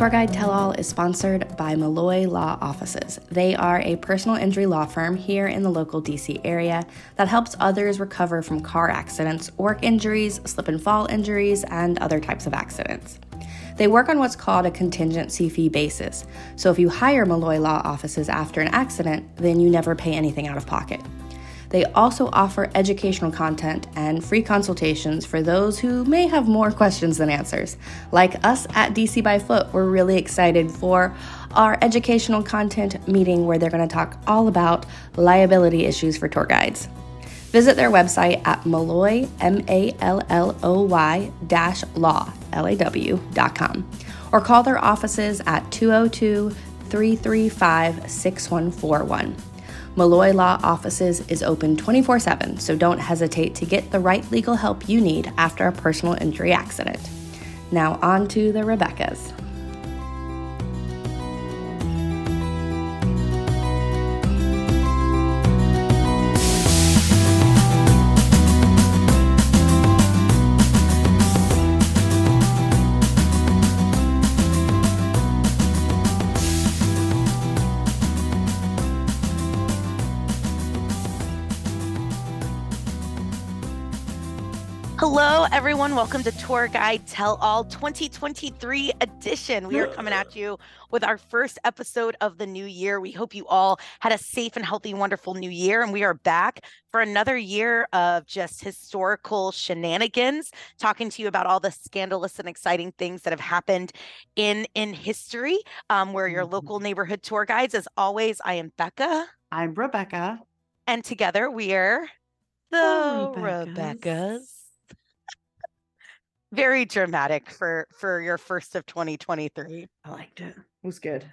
Tour Guide Tell All is sponsored by Malloy Law Offices. They are a personal injury law firm here in the local DC area that helps others recover from car accidents, work injuries, slip and fall injuries, and other types of accidents. They work on what's called a contingency fee basis. So if you hire Malloy Law Offices after an accident, then you never pay anything out of pocket. They also offer educational content and free consultations for those who may have more questions than answers. Like us at DC by Foot, we're really excited for our educational content meeting where they're going to talk all about liability issues for tour guides. Visit their website at Malloy, M A L L O Y dash law, L A W dot com, or call their offices at 202 335 6141. Malloy Law Offices is open 24 7, so don't hesitate to get the right legal help you need after a personal injury accident. Now, on to the Rebeccas. Hello, everyone. Welcome to Tour Guide Tell All 2023 edition. We are coming at you with our first episode of the new year. We hope you all had a safe and healthy, wonderful new year. And we are back for another year of just historical shenanigans, talking to you about all the scandalous and exciting things that have happened in, in history. Um, we're your Mhm. local neighborhood tour guides. As always, I am Becca. I'm Rebecca. And together we are the The Rebeccas. Rebeccas. Very dramatic for for your first of 2023. I liked it. It was good.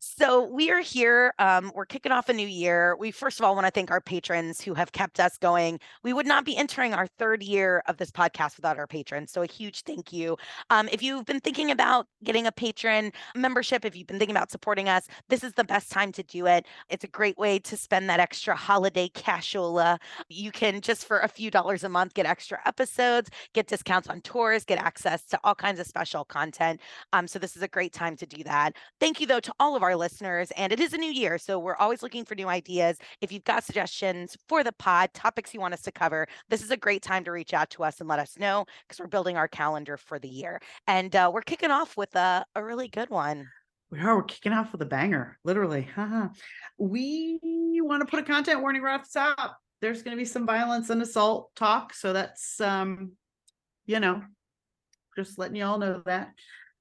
So we are here. Um, we're kicking off a new year. We first of all want to thank our patrons who have kept us going. We would not be entering our third year of this podcast without our patrons. So a huge thank you. Um, if you've been thinking about getting a patron membership, if you've been thinking about supporting us, this is the best time to do it. It's a great way to spend that extra holiday cashola. You can just for a few dollars a month get extra episodes, get discounts on tours, get access to all kinds of special content. Um, so this is a great time to do that. Thank you, though, to all of our listeners. And it is a new year, so we're always looking for new ideas. If you've got suggestions for the pod, topics you want us to cover, this is a great time to reach out to us and let us know because we're building our calendar for the year. And uh, we're kicking off with a, a really good one. We are. We're kicking off with a banger, literally. We want to put a content warning right off the top. There's going to be some violence and assault talk, so that's um, you know, just letting you all know that.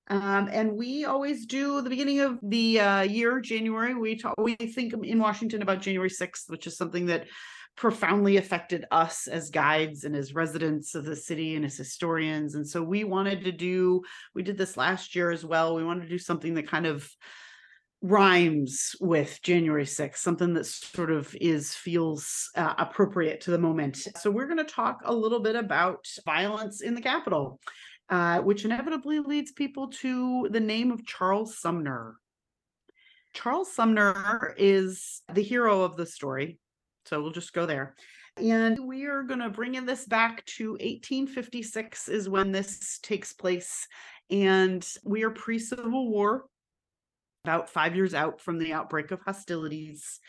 Um, and we always do the beginning of the uh, year, January. We talk, we think in Washington about January 6th, which is something that profoundly affected us as guides and as residents of the city and as historians. And so we wanted to do, we did this last year as well. We wanted to do something that kind of rhymes with January 6th, something that sort of is feels uh, appropriate to the moment. So we're going to talk a little bit about violence in the Capitol, uh, which inevitably leads people to the name of Charles Sumner. Charles Sumner is the hero of the story. So we'll just go there. And we are going to bring in this back to 1856 is when this takes place. And we are pre Civil War, about five years out from the outbreak of hostilities.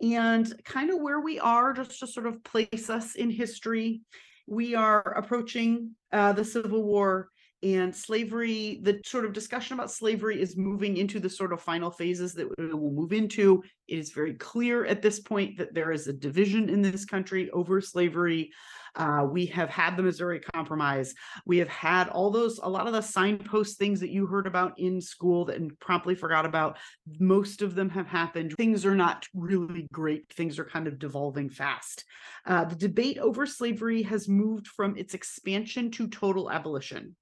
And kind of where we are, just to sort of place us in history, we are approaching uh, the Civil War and slavery. The sort of discussion about slavery is moving into the sort of final phases that we will move into. It is very clear at this point that there is a division in this country over slavery. Uh, we have had the Missouri Compromise. We have had all those, a lot of the signpost things that you heard about in school that and promptly forgot about. Most of them have happened. Things are not really great. Things are kind of devolving fast. Uh, the debate over slavery has moved from its expansion to total abolition.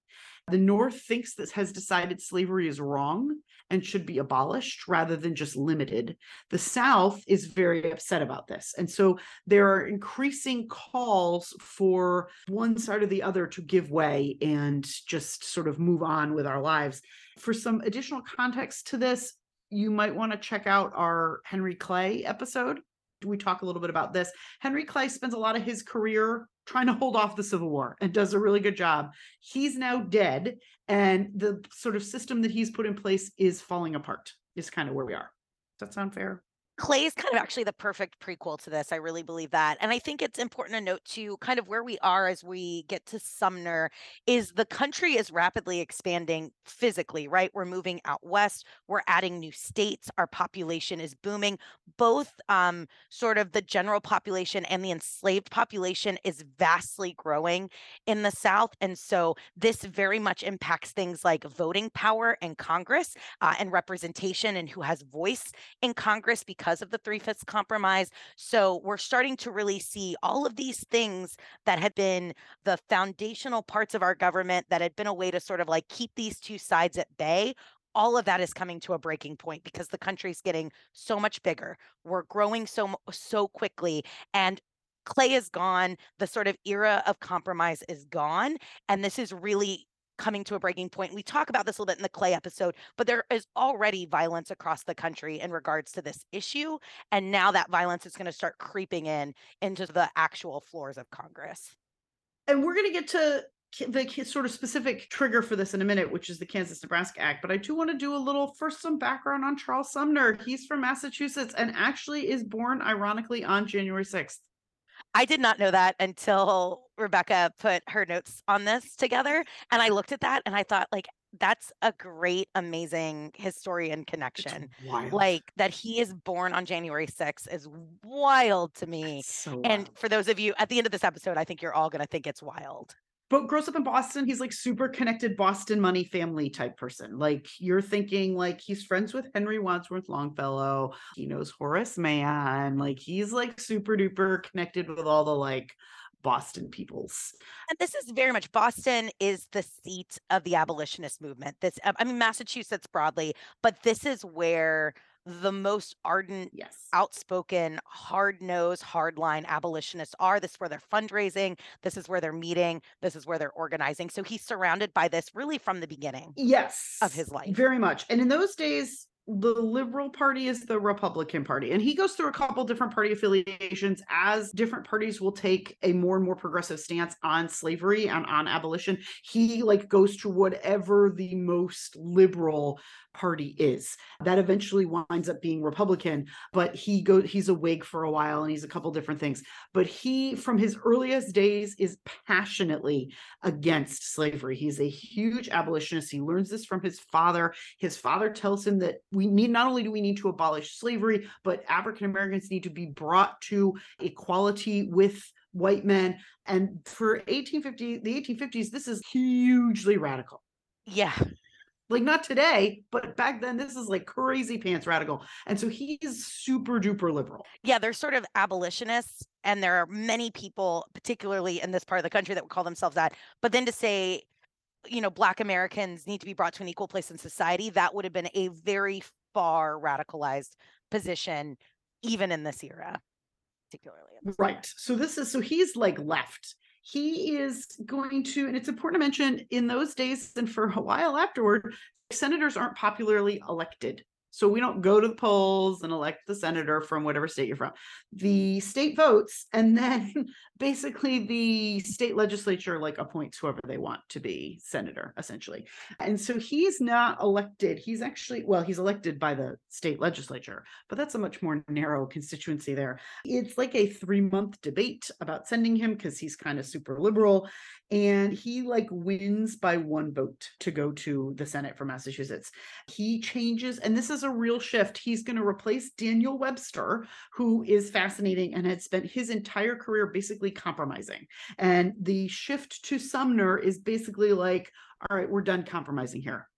The North thinks this has decided slavery is wrong and should be abolished rather than just limited. The South is very upset about this. And so there are increasing calls for one side or the other to give way and just sort of move on with our lives. For some additional context to this, you might want to check out our Henry Clay episode. We talk a little bit about this. Henry Clay spends a lot of his career trying to hold off the Civil War and does a really good job. He's now dead, and the sort of system that he's put in place is falling apart, is kind of where we are. Does that sound fair? Clay is kind of actually the perfect prequel to this. I really believe that. And I think it's important to note too, kind of where we are as we get to Sumner is the country is rapidly expanding physically, right? We're moving out west, we're adding new states, our population is booming. Both um, sort of the general population and the enslaved population is vastly growing in the South. And so this very much impacts things like voting power in Congress uh, and representation and who has voice in Congress because because of the three fifths compromise. So we're starting to really see all of these things that had been the foundational parts of our government that had been a way to sort of like keep these two sides at bay all of that is coming to a breaking point because the country's getting so much bigger. We're growing so so quickly and Clay is gone. The sort of era of compromise is gone. And this is really coming to a breaking point. We talk about this a little bit in the Clay episode, but there is already violence across the country in regards to this issue. And now that violence is going to start creeping in into the actual floors of Congress. And we're going to get to the sort of specific trigger for this in a minute, which is the Kansas Nebraska Act. But I do want to do a little first some background on Charles Sumner. He's from Massachusetts and actually is born, ironically, on January 6th. I did not know that until Rebecca put her notes on this together. And I looked at that and I thought, like, that's a great, amazing historian connection. Like that he is born on January 6th is wild to me. So and for those of you at the end of this episode, I think you're all going to think it's wild but grows up in Boston. He's like super connected Boston money family type person. Like you're thinking like he's friends with Henry Wadsworth Longfellow. He knows Horace Mann. Like he's like super duper connected with all the like Boston peoples. And this is very much Boston is the seat of the abolitionist movement. This I mean Massachusetts broadly, but this is where the most ardent, yes, outspoken, hard nosed, hardline abolitionists are. This is where they're fundraising. This is where they're meeting. This is where they're organizing. So he's surrounded by this really from the beginning. Yes. Of his life. Very much. And in those days, the liberal party is the republican party and he goes through a couple different party affiliations as different parties will take a more and more progressive stance on slavery and on abolition he like goes to whatever the most liberal party is that eventually winds up being republican but he goes he's a whig for a while and he's a couple different things but he from his earliest days is passionately against slavery he's a huge abolitionist he learns this from his father his father tells him that we need not only do we need to abolish slavery, but African Americans need to be brought to equality with white men. And for 1850, the 1850s, this is hugely radical. Yeah. Like not today, but back then, this is like crazy pants radical. And so he's super duper liberal. Yeah, they're sort of abolitionists. And there are many people, particularly in this part of the country, that would call themselves that. But then to say, you know, Black Americans need to be brought to an equal place in society, that would have been a very far radicalized position, even in this era, particularly. right. Era. So this is so he's like left. He is going to, and it's important to mention in those days and for a while afterward, senators aren't popularly elected. So we don't go to the polls and elect the senator from whatever state you're from. The state votes, and then basically the state legislature like appoints whoever they want to be senator, essentially. And so he's not elected. He's actually, well, he's elected by the state legislature, but that's a much more narrow constituency there. It's like a three month debate about sending him because he's kind of super liberal and he like wins by one vote to go to the Senate for Massachusetts. He changes, and this is a real shift. He's going to replace Daniel Webster, who is fascinating and had spent his entire career basically compromising. And the shift to Sumner is basically like, all right, we're done compromising here.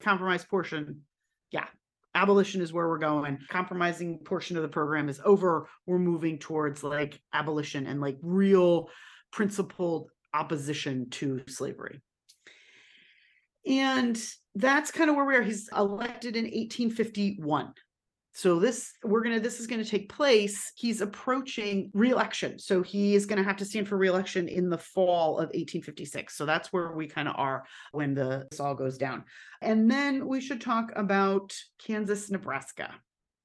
Compromise portion, yeah, abolition is where we're going compromising portion of the program is over we're moving towards like abolition and like real principled opposition to slavery. And that's kind of where we are. He's elected in 1851. So this we're going to this is going to take place. He's approaching reelection. So he is going to have to stand for reelection in the fall of 1856. So that's where we kind of are when the this all goes down. And then we should talk about Kansas, Nebraska.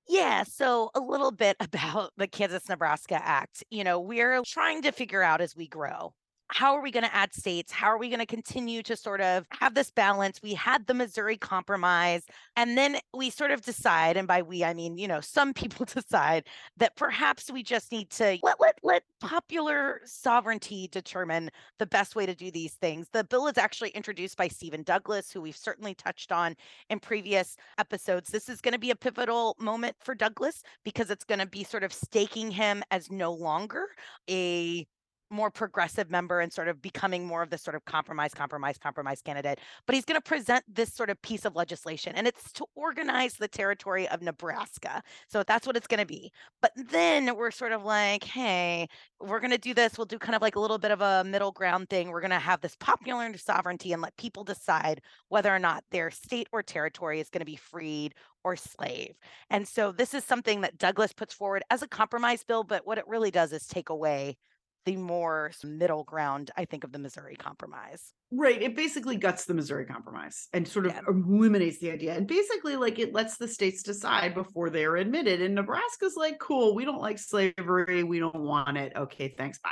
Yeah, so a little bit about the Kansas Nebraska Act. You know, we're trying to figure out as we grow how are we going to add states? How are we going to continue to sort of have this balance? We had the Missouri Compromise, and then we sort of decide, and by we, I mean, you know, some people decide that perhaps we just need to let, let, let popular sovereignty determine the best way to do these things. The bill is actually introduced by Stephen Douglas, who we've certainly touched on in previous episodes. This is going to be a pivotal moment for Douglas because it's going to be sort of staking him as no longer a more progressive member and sort of becoming more of this sort of compromise, compromise, compromise candidate. But he's going to present this sort of piece of legislation, and it's to organize the territory of Nebraska. So that's what it's going to be. But then we're sort of like, hey, we're going to do this. We'll do kind of like a little bit of a middle ground thing. We're going to have this popular sovereignty and let people decide whether or not their state or territory is going to be freed or slave. And so this is something that Douglas puts forward as a compromise bill, but what it really does is take away the more middle ground, I think, of the Missouri Compromise. Right. It basically guts the Missouri Compromise and sort of yeah. eliminates the idea. And basically, like, it lets the states decide before they're admitted. And Nebraska's like, cool, we don't like slavery. We don't want it. Okay, thanks. Bye.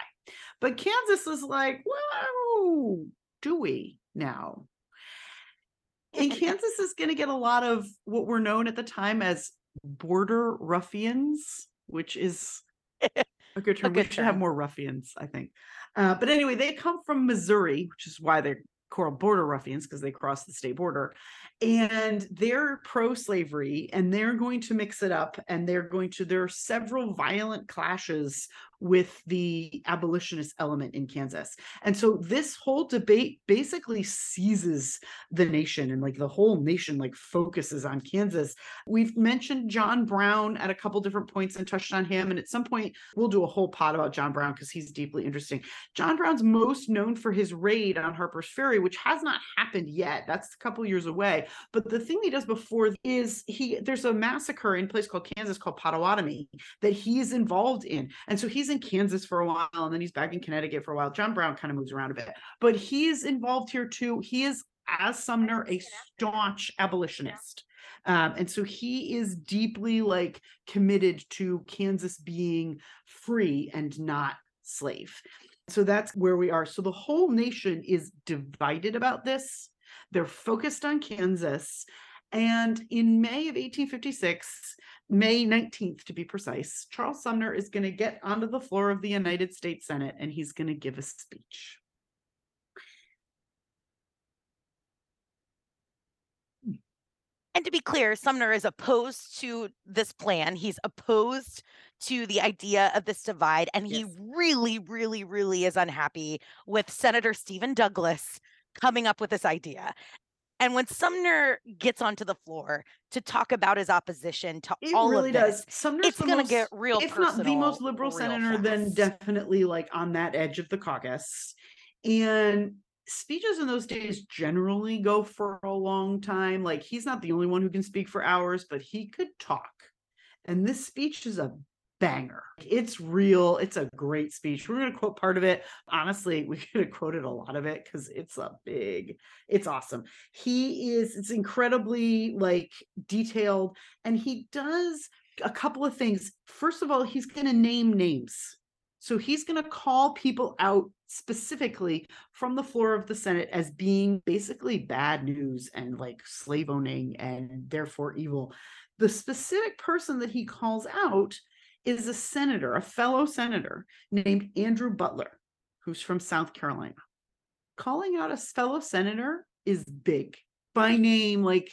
But Kansas is like, whoa, do we now? And Kansas is going to get a lot of what were known at the time as border ruffians, which is a good term. A good we should term. have more ruffians, I think. Uh, but anyway, they come from Missouri, which is why they're called border ruffians because they cross the state border and they're pro-slavery and they're going to mix it up and they're going to there are several violent clashes with the abolitionist element in Kansas. And so this whole debate basically seizes the nation and like the whole nation like focuses on Kansas. We've mentioned John Brown at a couple different points and touched on him. And at some point, we'll do a whole pod about John Brown because he's deeply interesting. John Brown's most known for his raid on Harper's Ferry, which has not happened yet. That's a couple years away. But the thing he does before is he there's a massacre in a place called Kansas called Potawatomi that he's involved in. And so he's in Kansas for a while and then he's back in Connecticut for a while. John Brown kind of moves around a bit, but he's involved here too. He is, as Sumner, a staunch abolitionist. Um, and so he is deeply like committed to Kansas being free and not slave. So that's where we are. So the whole nation is divided about this. They're focused on Kansas. And in May of 1856, May 19th to be precise, Charles Sumner is going to get onto the floor of the United States Senate and he's going to give a speech. And to be clear, Sumner is opposed to this plan. He's opposed to the idea of this divide. And he yes. really, really, really is unhappy with Senator Stephen Douglas coming up with this idea. And when Sumner gets onto the floor to talk about his opposition to it all really of this, does. Sumner's it's going to get real. If not the most liberal senator, fast. then definitely like on that edge of the caucus. And speeches in those days generally go for a long time. Like he's not the only one who can speak for hours, but he could talk. And this speech is a banger. It's real. It's a great speech. We're going to quote part of it. Honestly, we could have quoted a lot of it because it's a big, it's awesome. He is, it's incredibly like detailed and he does a couple of things. First of all, he's going to name names. So he's going to call people out specifically from the floor of the Senate as being basically bad news and like slave owning and therefore evil. The specific person that he calls out is a senator, a fellow senator named Andrew Butler, who's from South Carolina. Calling out a fellow senator is big by name, like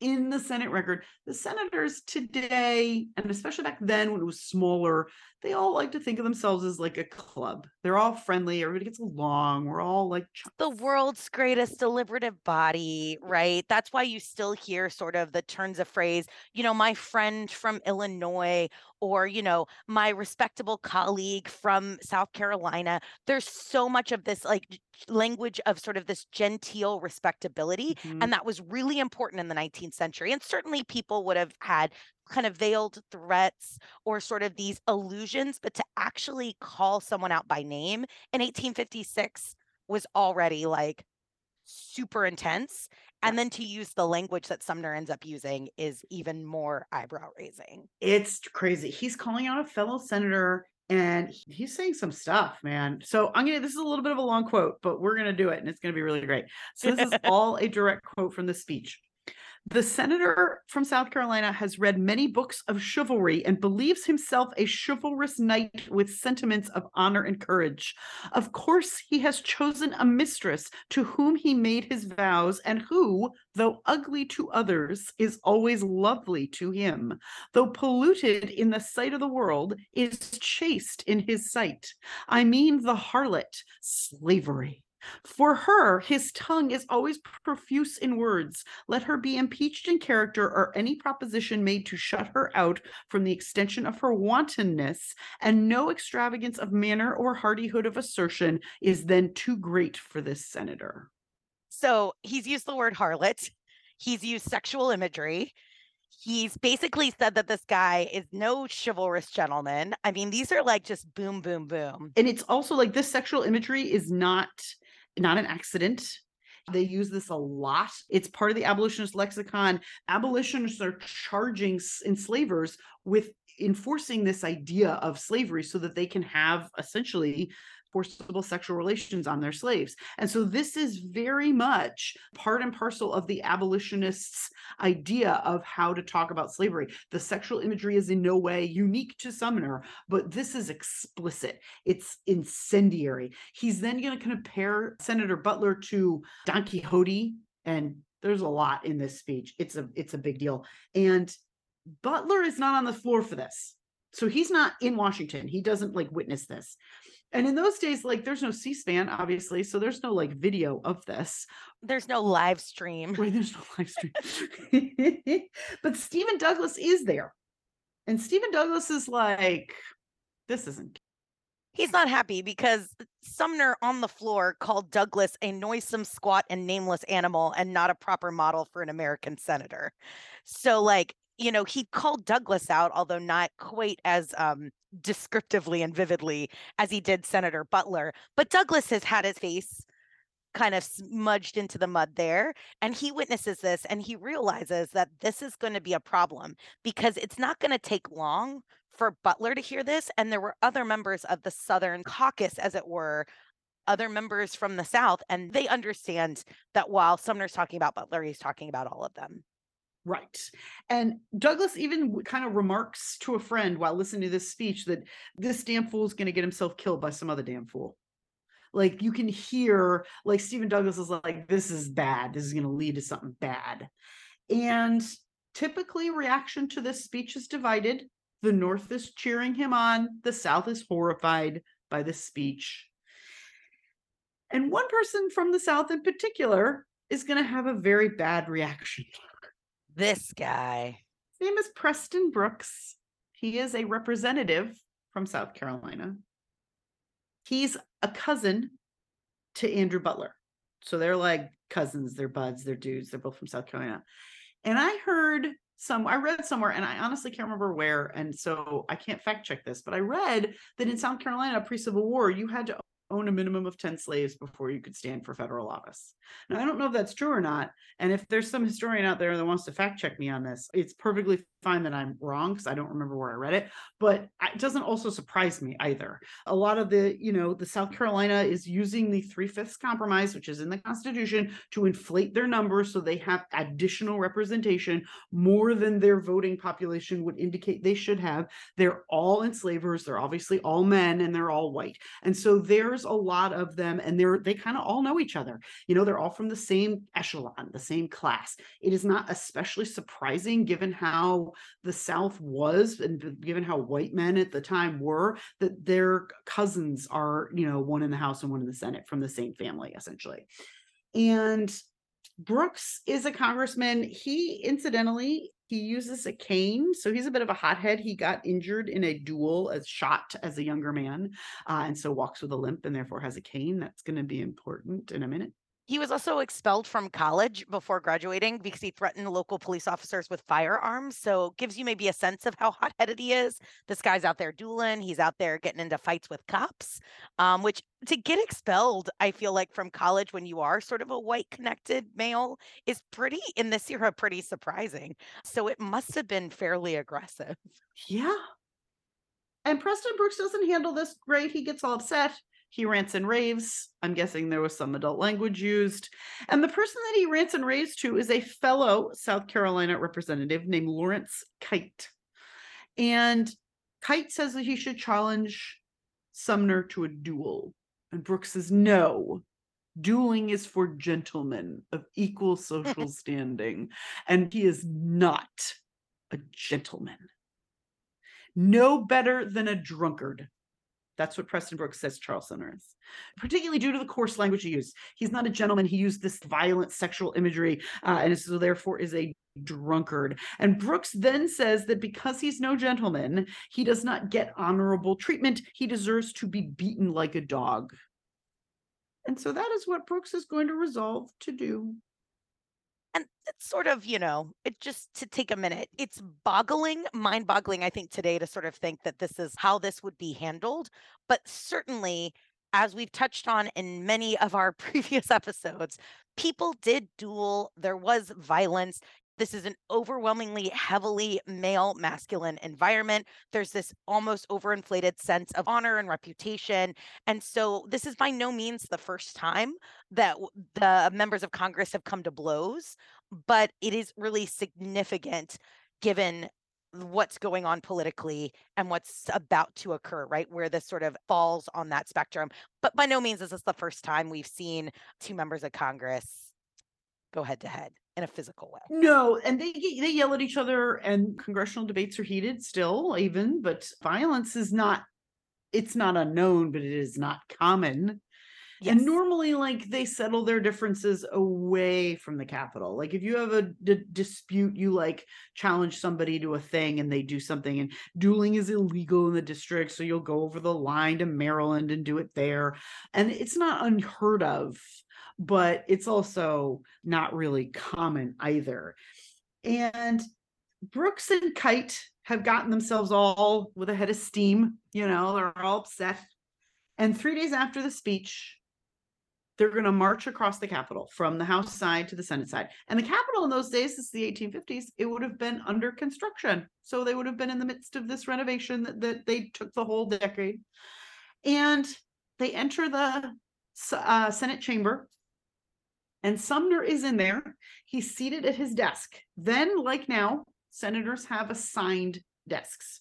in the Senate record. The senators today, and especially back then when it was smaller, they all like to think of themselves as like a club. They're all friendly, everybody gets along. We're all like the world's greatest deliberative body, right? That's why you still hear sort of the turns of phrase, you know, my friend from Illinois or, you know, my respectable colleague from South Carolina. There's so much of this like language of sort of this genteel respectability. Mm-hmm. And that was really important in the 19th century. And certainly people would have had kind of veiled threats or sort of these illusions, but to actually call someone out by name in 1856 was already like super intense. And then to use the language that Sumner ends up using is even more eyebrow raising. It's crazy. He's calling out a fellow senator and he's saying some stuff, man. So I'm gonna this is a little bit of a long quote, but we're gonna do it and it's gonna be really great. So this is all a direct quote from the speech. The senator from South Carolina has read many books of chivalry and believes himself a chivalrous knight with sentiments of honor and courage. Of course, he has chosen a mistress to whom he made his vows, and who, though ugly to others, is always lovely to him. Though polluted in the sight of the world, is chaste in his sight. I mean the harlot, slavery. For her, his tongue is always profuse in words. Let her be impeached in character or any proposition made to shut her out from the extension of her wantonness, and no extravagance of manner or hardihood of assertion is then too great for this senator. So he's used the word harlot, he's used sexual imagery. He's basically said that this guy is no chivalrous gentleman. I mean, these are like just boom, boom, boom. And it's also like this sexual imagery is not not an accident. They use this a lot. It's part of the abolitionist lexicon. Abolitionists are charging enslavers with enforcing this idea of slavery so that they can have essentially forcible sexual relations on their slaves. And so this is very much part and parcel of the abolitionists' idea of how to talk about slavery. The sexual imagery is in no way unique to Sumner, but this is explicit. It's incendiary. He's then going to compare Senator Butler to Don Quixote and there's a lot in this speech. It's a it's a big deal. And Butler is not on the floor for this. So he's not in Washington. He doesn't like witness this. And in those days, like there's no C-SPAN, obviously, so there's no like video of this. There's no live stream. Right, there's no live stream. but Stephen Douglas is there. And Stephen Douglas is like, this isn't He's not happy because Sumner on the floor called Douglas a noisome, squat, and nameless animal and not a proper model for an American senator. So, like, you know, he called Douglas out, although not quite as um, descriptively and vividly as he did Senator Butler. But Douglas has had his face kind of smudged into the mud there. And he witnesses this and he realizes that this is going to be a problem because it's not going to take long for Butler to hear this. And there were other members of the Southern caucus, as it were, other members from the South, and they understand that while Sumner's talking about Butler, he's talking about all of them. Right. And Douglas even kind of remarks to a friend while listening to this speech that this damn fool is going to get himself killed by some other damn fool. Like you can hear, like Stephen Douglas is like, this is bad. This is going to lead to something bad. And typically, reaction to this speech is divided. The North is cheering him on, the South is horrified by this speech. And one person from the South in particular is going to have a very bad reaction this guy. His name is Preston Brooks. He is a representative from South Carolina. He's a cousin to Andrew Butler. So they're like cousins, they're buds, they're dudes, they're both from South Carolina. And I heard some, I read somewhere, and I honestly can't remember where. And so I can't fact check this, but I read that in South Carolina pre Civil War, you had to own a minimum of 10 slaves before you could stand for federal office. Now, I don't know if that's true or not. And if there's some historian out there that wants to fact check me on this, it's perfectly fine that I'm wrong because I don't remember where I read it. But it doesn't also surprise me either. A lot of the, you know, the South Carolina is using the three fifths compromise, which is in the Constitution, to inflate their numbers so they have additional representation more than their voting population would indicate they should have. They're all enslavers. They're obviously all men and they're all white. And so there's there's a lot of them and they're they kind of all know each other. You know they're all from the same echelon the same class. It is not especially surprising given how the south was and given how white men at the time were that their cousins are you know one in the house and one in the senate from the same family essentially. And Brooks is a congressman. He incidentally he uses a cane, so he's a bit of a hothead. He got injured in a duel as shot as a younger man, uh, and so walks with a limp and therefore has a cane. That's going to be important in a minute. He was also expelled from college before graduating because he threatened local police officers with firearms. So gives you maybe a sense of how hot-headed he is. This guy's out there dueling. He's out there getting into fights with cops. Um, which to get expelled, I feel like from college when you are sort of a white connected male is pretty in this era pretty surprising. So it must have been fairly aggressive. Yeah. And Preston Brooks doesn't handle this great. He gets all upset. He rants and raves. I'm guessing there was some adult language used. And the person that he rants and raves to is a fellow South Carolina representative named Lawrence Kite. And Kite says that he should challenge Sumner to a duel. And Brooks says, no, dueling is for gentlemen of equal social standing. And he is not a gentleman. No better than a drunkard. That's what Preston Brooks says Charles Sumner is, particularly due to the coarse language he used. He's not a gentleman. He used this violent sexual imagery, uh, and so therefore is a drunkard. And Brooks then says that because he's no gentleman, he does not get honorable treatment. He deserves to be beaten like a dog. And so that is what Brooks is going to resolve to do and it's sort of you know it just to take a minute it's boggling mind boggling i think today to sort of think that this is how this would be handled but certainly as we've touched on in many of our previous episodes people did duel there was violence this is an overwhelmingly heavily male masculine environment. There's this almost overinflated sense of honor and reputation. And so this is by no means the first time that the members of Congress have come to blows, but it is really significant given what's going on politically and what's about to occur, right? Where this sort of falls on that spectrum. But by no means is this the first time we've seen two members of Congress go head to head in a physical way. No, and they they yell at each other, and congressional debates are heated still, even. But violence is not. It's not unknown, but it is not common. Yes. And normally, like they settle their differences away from the Capitol. Like if you have a d- dispute, you like challenge somebody to a thing and they do something, and dueling is illegal in the district. So you'll go over the line to Maryland and do it there. And it's not unheard of but it's also not really common either. And Brooks and Kite have gotten themselves all with a head of steam, you know, they're all upset. And three days after the speech, they're going to march across the Capitol from the House side to the Senate side. And the Capitol in those days, since the 1850s, it would have been under construction. So they would have been in the midst of this renovation that, that they took the whole decade. And they enter the uh, Senate chamber and Sumner is in there. He's seated at his desk. Then, like now, senators have assigned desks.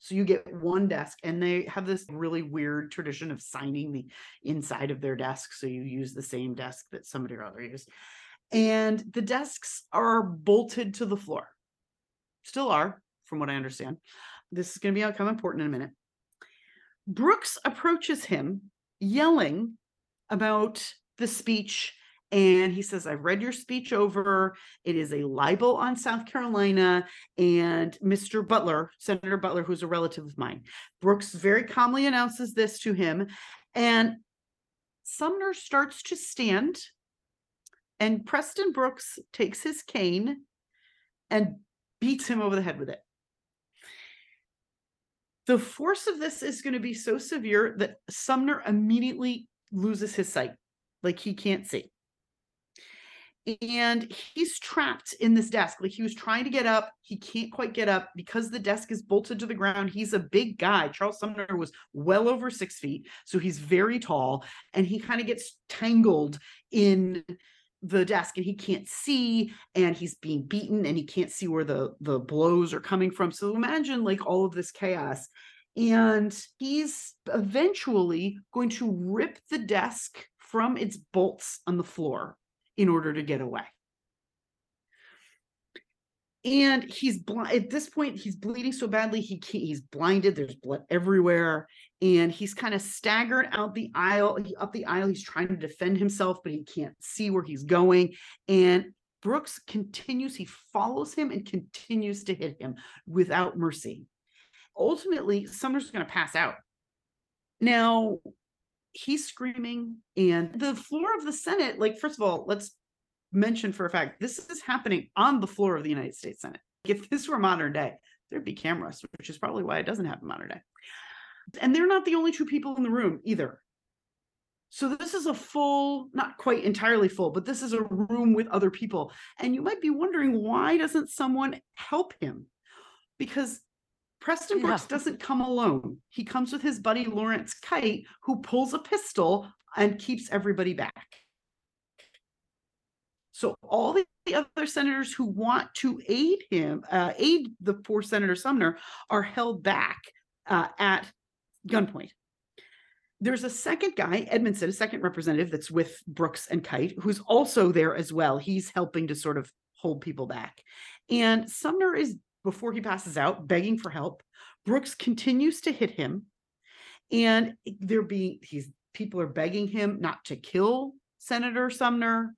So you get one desk, and they have this really weird tradition of signing the inside of their desk. So you use the same desk that somebody or other used. And the desks are bolted to the floor. Still are, from what I understand. This is going to be become important in a minute. Brooks approaches him yelling about the speech and he says, I've read your speech over. It is a libel on South Carolina. And Mr. Butler, Senator Butler, who's a relative of mine, Brooks very calmly announces this to him. And Sumner starts to stand. And Preston Brooks takes his cane and beats him over the head with it. The force of this is going to be so severe that Sumner immediately loses his sight, like he can't see and he's trapped in this desk. Like he was trying to get up, he can't quite get up because the desk is bolted to the ground. He's a big guy. Charles Sumner was well over six feet, so he's very tall, and he kind of gets tangled in the desk and he can't see and he's being beaten and he can't see where the the blows are coming from so imagine like all of this chaos and he's eventually going to rip the desk from its bolts on the floor in order to get away. And he's blind at this point, he's bleeding so badly, he can't, he's blinded, there's blood everywhere, and he's kind of staggered out the aisle, up the aisle. He's trying to defend himself, but he can't see where he's going. And Brooks continues, he follows him and continues to hit him without mercy. Ultimately, Sumner's going to pass out. Now, he's screaming, and the floor of the Senate, like, first of all, let's mention for a fact this is happening on the floor of the United States Senate. If this were modern day, there'd be cameras, which is probably why it doesn't happen modern day. And they're not the only two people in the room either. So this is a full, not quite entirely full, but this is a room with other people. And you might be wondering why doesn't someone help him? Because Preston Brooks doesn't come alone. He comes with his buddy Lawrence Kite, who pulls a pistol and keeps everybody back. So all the the other senators who want to aid him, uh, aid the poor Senator Sumner, are held back uh, at gunpoint. There's a second guy, Edmundson, a second representative that's with Brooks and Kite, who's also there as well. He's helping to sort of hold people back. And Sumner is, before he passes out, begging for help. Brooks continues to hit him. And they're being, he's, people are begging him not to kill Senator Sumner.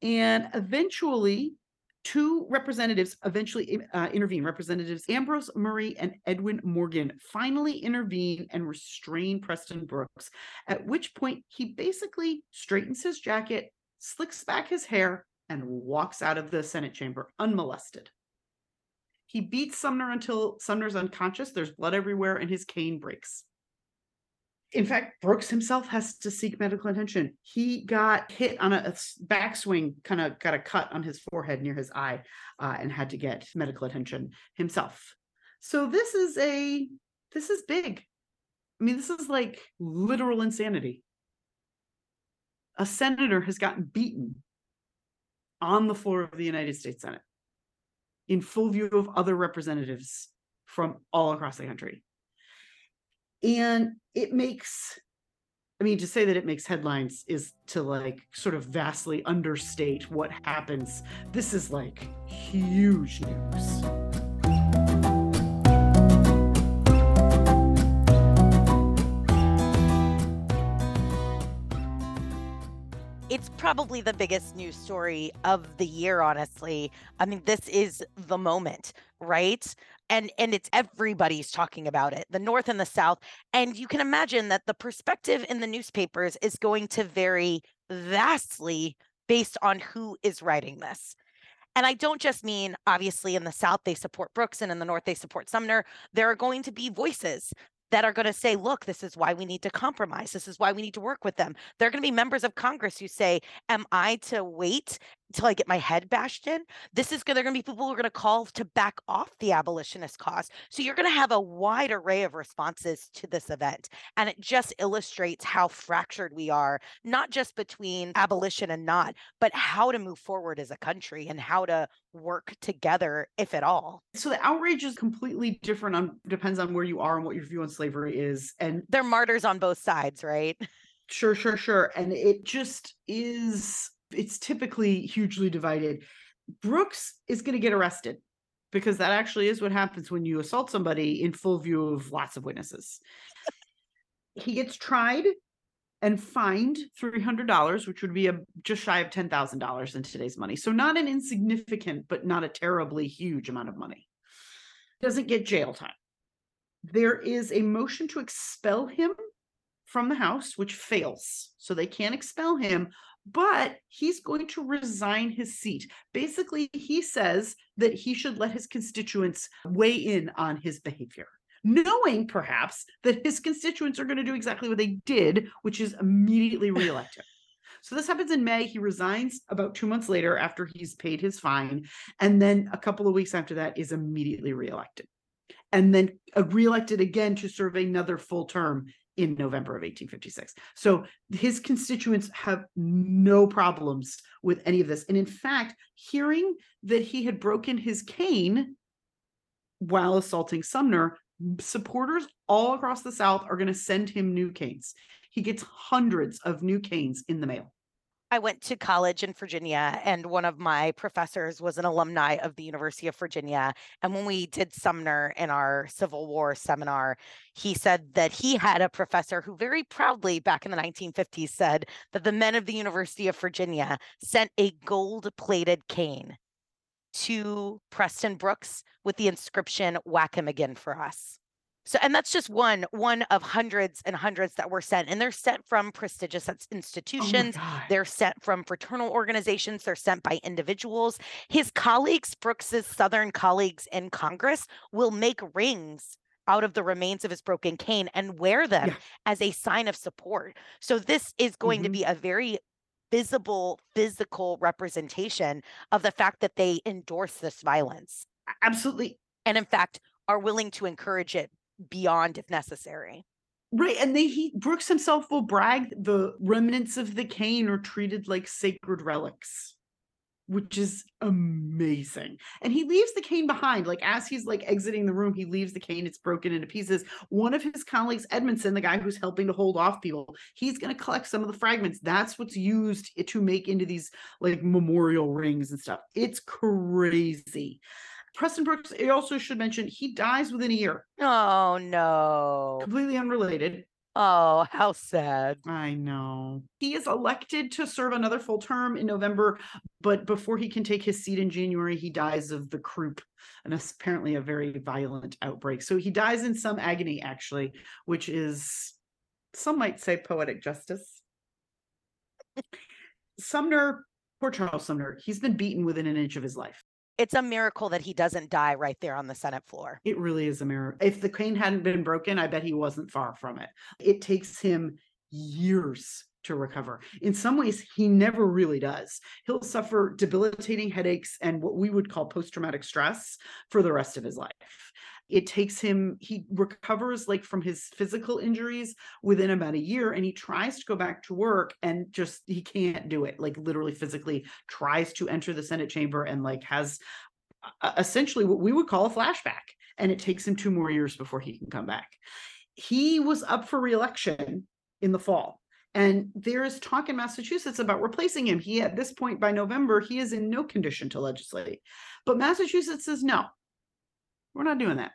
And eventually, two representatives eventually uh, intervene. Representatives Ambrose Murray and Edwin Morgan finally intervene and restrain Preston Brooks, at which point he basically straightens his jacket, slicks back his hair, and walks out of the Senate chamber unmolested. He beats Sumner until Sumner's unconscious. There's blood everywhere, and his cane breaks. In fact, Brooks himself has to seek medical attention. He got hit on a backswing, kind of got a cut on his forehead near his eye, uh, and had to get medical attention himself. So this is a this is big. I mean, this is like literal insanity. A senator has gotten beaten on the floor of the United States Senate in full view of other representatives from all across the country. And it makes, I mean, to say that it makes headlines is to like sort of vastly understate what happens. This is like huge news. Probably the biggest news story of the year honestly. I mean this is the moment right? And and it's everybody's talking about it the north and the south. And you can imagine that the perspective in the newspapers is going to vary vastly based on who is writing this. And I don't just mean obviously in the South, they support Brooks and in the North, they support Sumner. There are going to be voices that are going to say, look, this is why we need to compromise. This is why we need to work with them. There are going to be members of Congress who say, am I to wait until I get my head bashed in? This is going to be people who are going to call to back off the abolitionist cause. So you're going to have a wide array of responses to this event. And it just illustrates how fractured we are, not just between abolition and not, but how to move forward as a country and how to work together, if at all. So the outrage is completely different on depends on where you are and what your view on slavery is. And They're martyrs on both sides, right? Sure, sure, sure. And it just is, it's typically hugely divided. Brooks is going to get arrested because that actually is what happens when you assault somebody in full view of lots of witnesses. he gets tried and fined $300, which would be a just shy of $10,000 in today's money. So not an insignificant, but not a terribly huge amount of money. Doesn't get jail time. There is a motion to expel him from the House, which fails. So they can't expel him, but he's going to resign his seat. Basically, he says that he should let his constituents weigh in on his behavior, knowing perhaps that his constituents are going to do exactly what they did, which is immediately reelect him. So this happens in May. He resigns about two months later after he's paid his fine. And then a couple of weeks after that is immediately reelected. And then uh, reelected again to serve another full term in November of 1856. So his constituents have no problems with any of this. And in fact, hearing that he had broken his cane while assaulting Sumner, supporters all across the South are going to send him new canes. He gets hundreds of new canes in the mail. I went to college in Virginia, and one of my professors was an alumni of the University of Virginia. And when we did Sumner in our Civil War seminar, he said that he had a professor who very proudly, back in the 1950s, said that the men of the University of Virginia sent a gold plated cane to Preston Brooks with the inscription, Whack him again for us. So, and that's just one one of hundreds and hundreds that were sent, and they're sent from prestigious Oh institutions. They're sent from fraternal organizations. They're sent by individuals. His colleagues, Brooks's Southern colleagues in Congress, will make rings out of the remains of his broken cane and wear them Yeah. as a sign of support. So this is going to Mhm. be a very visible physical representation of the fact that they endorse this violence Absolutely. and in fact are willing to encourage it beyond if necessary. Right. And they he Brooks himself will brag the remnants of the cane are treated like sacred relics, which is amazing. And he leaves the cane behind. Like as he's like exiting the room, he leaves the cane, it's broken into pieces. One of his colleagues, Edmundson, the guy who's helping to hold off people, he's gonna collect some of the fragments. That's what's used to make into these like memorial rings and stuff. It's crazy. Preston Brooks, I also should mention, he dies within a year, Oh no. completely unrelated. Oh, how sad. I know. He is elected to serve another full term in November, but before he can take his seat in January, he dies of the croup, and apparently a very violent outbreak. So he dies in some agony, actually, which is some might say poetic justice. Sumner, poor Charles Sumner, he's been beaten within an inch of his life. It's a miracle that he doesn't die right there on the Senate floor. It really is a miracle. If the cane hadn't been broken, I bet he wasn't far from it. It takes him years to recover. In some ways, he never really does. He'll suffer debilitating headaches and what we would call post traumatic stress for the rest of his life. It takes him, he recovers like from his physical injuries within about a year and he tries to go back to work and just he can't do it. Like literally physically tries to enter the Senate chamber and like has uh, essentially what we would call a flashback and it takes him two more years before he can come back. He was up for reelection in the fall. And there is talk in Massachusetts about replacing him. He, at this point by November, he is in no condition to legislate. But Massachusetts says, no, we're not doing that.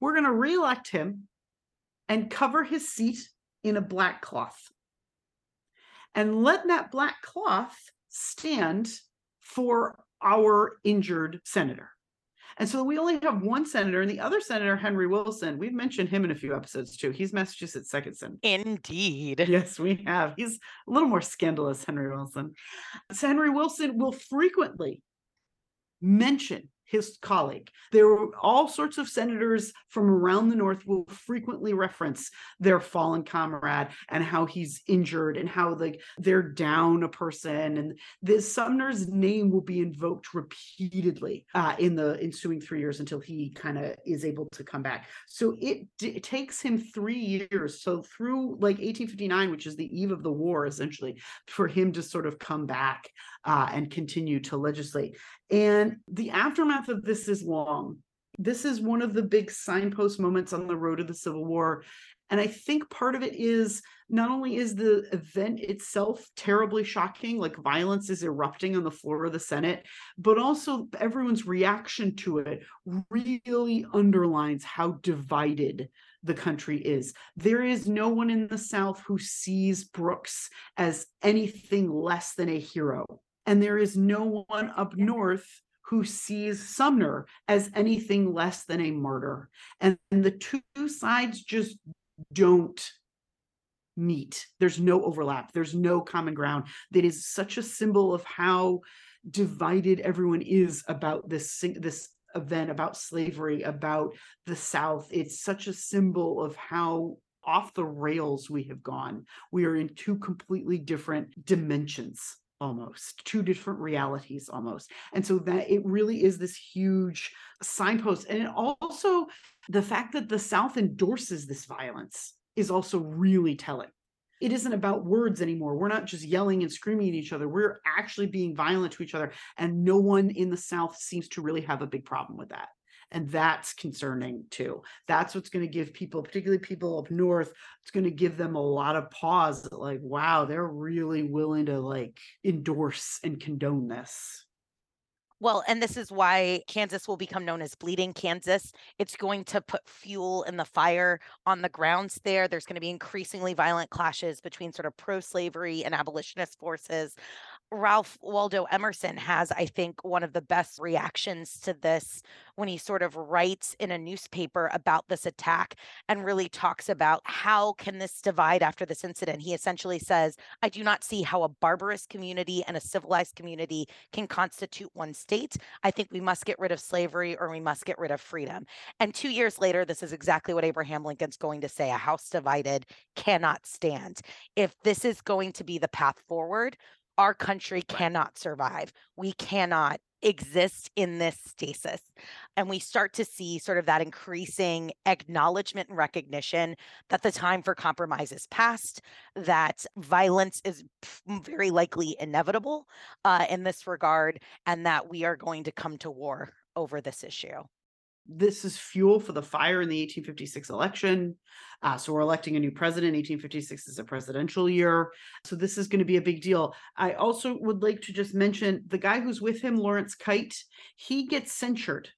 We're going to reelect him and cover his seat in a black cloth. And let that black cloth stand for our injured senator. And so we only have one senator, and the other senator, Henry Wilson, we've mentioned him in a few episodes too. He's Massachusetts' second senator. Indeed. Yes, we have. He's a little more scandalous, Henry Wilson. So Henry Wilson will frequently mention his colleague. There were all sorts of senators from around the North will frequently reference their fallen comrade and how he's injured and how like they're down a person. And this Sumner's name will be invoked repeatedly uh, in the ensuing three years until he kind of is able to come back. So it, d- it takes him three years. So through like 1859, which is the eve of the war, essentially, for him to sort of come back uh, and continue to legislate. And the aftermath of this is long. This is one of the big signpost moments on the road to the Civil War. And I think part of it is not only is the event itself terribly shocking, like violence is erupting on the floor of the Senate, but also everyone's reaction to it really underlines how divided the country is. There is no one in the South who sees Brooks as anything less than a hero. And there is no one up north who sees Sumner as anything less than a martyr. And, and the two sides just don't meet. There's no overlap. There's no common ground. That is such a symbol of how divided everyone is about this this event about slavery, about the South. It's such a symbol of how off the rails we have gone. We are in two completely different dimensions almost two different realities almost and so that it really is this huge signpost and it also the fact that the south endorses this violence is also really telling. It isn't about words anymore we're not just yelling and screaming at each other we're actually being violent to each other and no one in the south seems to really have a big problem with that and that's concerning too that's what's going to give people particularly people up north it's going to give them a lot of pause like wow they're really willing to like endorse and condone this Well, and this is why Kansas will become known as Bleeding Kansas. It's going to put fuel in the fire on the grounds there. There's going to be increasingly violent clashes between sort of pro slavery and abolitionist forces. Ralph Waldo Emerson has, I think, one of the best reactions to this when he sort of writes in a newspaper about this attack and really talks about how can this divide after this incident. He essentially says, I do not see how a barbarous community and a civilized community can constitute one state. I think we must get rid of slavery or we must get rid of freedom. And two years later, this is exactly what Abraham Lincoln's going to say. A house divided cannot stand. If this is going to be the path forward, our country cannot survive. We cannot exist in this stasis. And we start to see sort of that increasing acknowledgement and recognition that the time for compromise is past, that violence is very likely inevitable uh, in this regard, and that we are going to come to war over this issue this is fuel for the fire in the 1856 election. Uh, so we're electing a new president. 1856 is a presidential year. So this is going to be a big deal. I also would like to just mention the guy who's with him, Laurence Keitt, he gets censured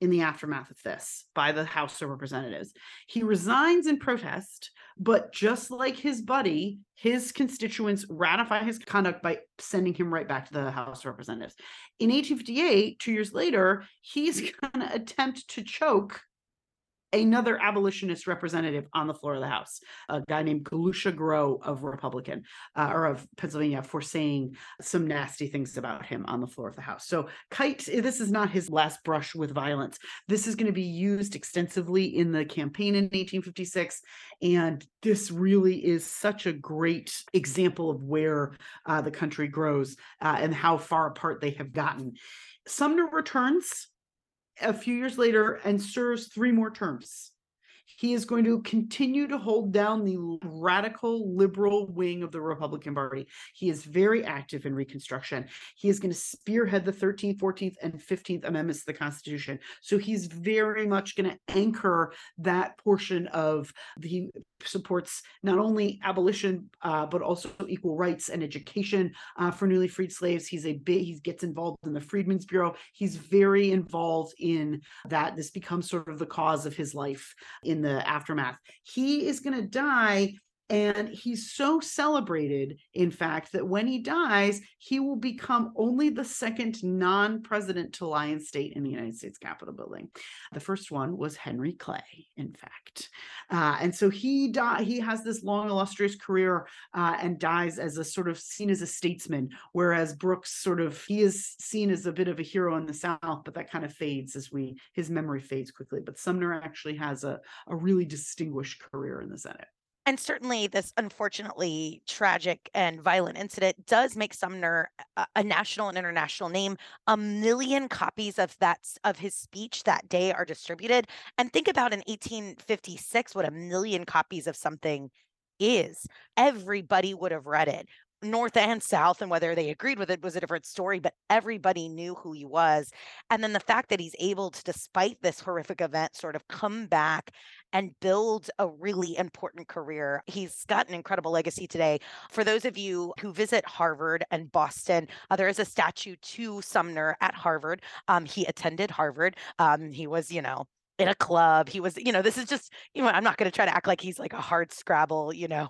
in the aftermath of this by the House of Representatives. He resigns in protest, but just like his buddy, his constituents ratify his conduct by sending him right back to the House of Representatives. In 1858, two years later, he's going to attempt to choke another abolitionist representative on the floor of the House, a guy named Galusha Grow of Republican uh, or of Pennsylvania, for saying some nasty things about him on the floor of the House. So Keitt, this is not his last brush with violence. This is going to be used extensively in the campaign in 1856, and this really is such a great example of where uh, the country grows uh, and how far apart they have gotten. Sumner returns a few years later and serves three more terms. He is going to continue to hold down the radical liberal wing of the Republican Party. He is very active in Reconstruction. He is going to spearhead the 13th, 14th, and 15th Amendments to the Constitution. So he's very much going to anchor that portion of the supports not only abolition uh, but also equal rights and education uh, for newly freed slaves. He's a bit he gets involved in the Freedmen's Bureau. He's very involved in that. This becomes sort of the cause of his life in the aftermath. He is going to die and he's so celebrated, in fact, that when he dies, he will become only the second non president to lie in state in the United States Capitol building. The first one was Henry Clay, in fact. Uh, and so he die, he has this long, illustrious career uh, and dies as a sort of seen as a statesman, whereas Brooks sort of he is seen as a bit of a hero in the South, but that kind of fades as we his memory fades quickly. But Sumner actually has a, a really distinguished career in the Senate. And certainly, this unfortunately tragic and violent incident does make Sumner a, national and international name. A million copies of that of his speech that day are distributed. And think about in 1856 what a million copies of something is. Everybody would have read it. North and South, and whether they agreed with it was a different story, but everybody knew who he was. And then the fact that he's able to, despite this horrific event, sort of come back and build a really important career. He's got an incredible legacy today. For those of you who visit Harvard and Boston, uh, there is a statue to Sumner at Harvard. Um, he attended Harvard. Um, he was, you know, in a club. He was, you know, this is just, you know, I'm not going to try to act like he's like a hard scrabble, you know,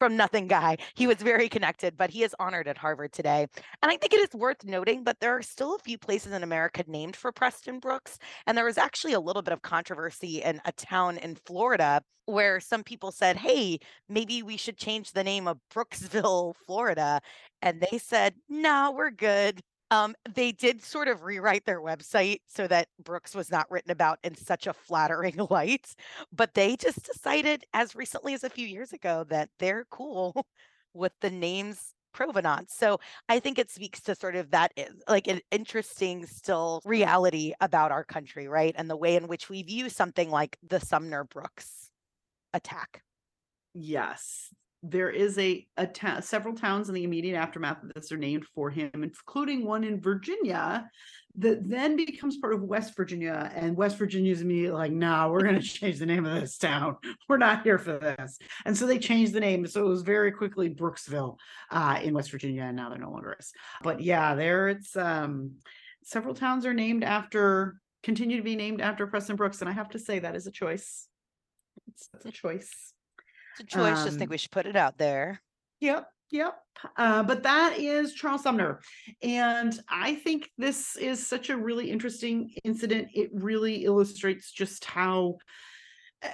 from nothing guy. He was very connected, but he is honored at Harvard today. And I think it is worth noting that there are still a few places in America named for Preston Brooks. And there was actually a little bit of controversy in a town in Florida where some people said, hey, maybe we should change the name of Brooksville, Florida. And they said, no, we're good. Um, they did sort of rewrite their website so that Brooks was not written about in such a flattering light, but they just decided as recently as a few years ago that they're cool with the name's provenance. So I think it speaks to sort of that is like an interesting still reality about our country, right? And the way in which we view something like the Sumner Brooks attack. Yes, there is a, a ta- several towns in the immediate aftermath of this are named for him, including one in Virginia that then becomes part of West Virginia. And West Virginia is immediately like, no, nah, we're going to change the name of this town. We're not here for this. And so they changed the name. So it was very quickly Brooksville uh, in West Virginia, and now they're no longer is. But yeah, there it's um, several towns are named after, continue to be named after Preston Brooks. And I have to say that is a choice. It's, it's a choice a choice. Just think um we should put it out there. Yep. Yep. Uh, but that is Charles Sumner. And I think this is such a really interesting incident. It really illustrates just how,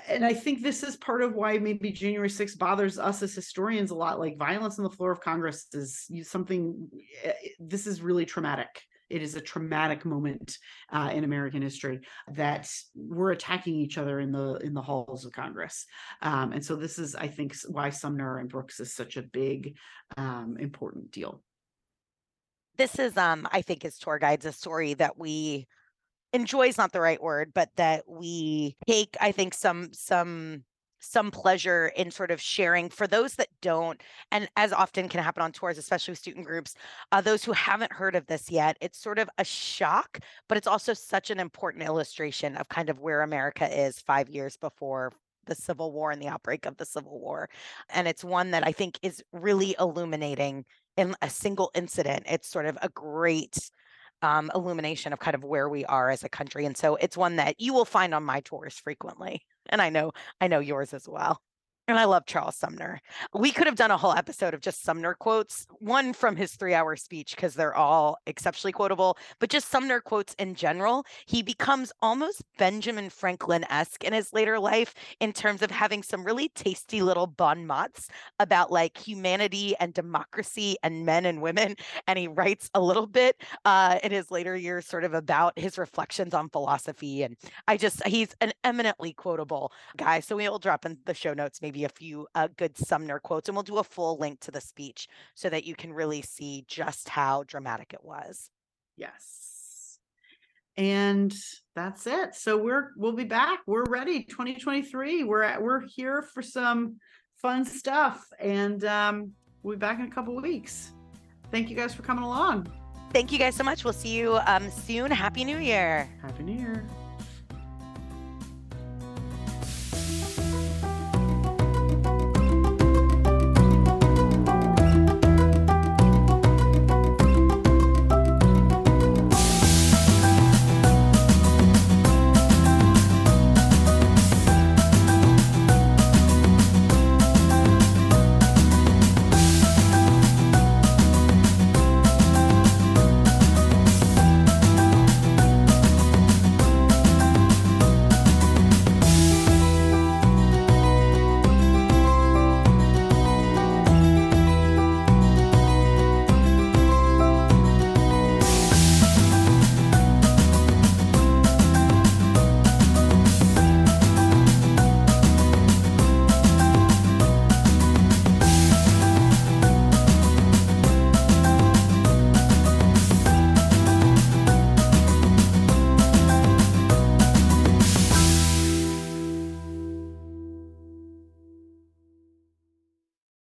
and I think this is part of why maybe January 6th bothers us as historians a lot. Like violence on the floor of Congress is something, eh, this is really traumatic. It is a traumatic moment uh, in American history that we're attacking each other in the in the halls of Congress, um, and so this is, I think, why Sumner and Brooks is such a big, um, important deal. This is, um, I think, as tour guides, a story that we enjoy is not the right word, but that we take, I think, some some some pleasure in sort of sharing for those that don't and as often can happen on tours especially with student groups uh, those who haven't heard of this yet it's sort of a shock but it's also such an important illustration of kind of where america is five years before the civil war and the outbreak of the civil war and it's one that i think is really illuminating in a single incident. It's sort of a great um, illumination of kind of where we are as a country and so it's one that you will find on my tours frequently and I know I know yours as well. And I love Charles Sumner. We could have done a whole episode of just Sumner quotes, one from his three hour speech, because they're all exceptionally quotable, but just Sumner quotes in general. He becomes almost Benjamin Franklin esque in his later life in terms of having some really tasty little bon mots about like humanity and democracy and men and women. And he writes a little bit uh, in his later years, sort of about his reflections on philosophy. And I just, he's an eminently quotable guy. So we'll drop in the show notes maybe a few uh, good Sumner quotes, and we'll do a full link to the speech so that you can really see just how dramatic it was. Yes. And that's it. So we're we'll be back. We're ready. 2023. We're at we're here for some fun stuff. And um, we'll be back in a couple weeks. Thank you guys for coming along. Thank you guys so much. We'll see you um, soon. Happy New Year. Happy New Year.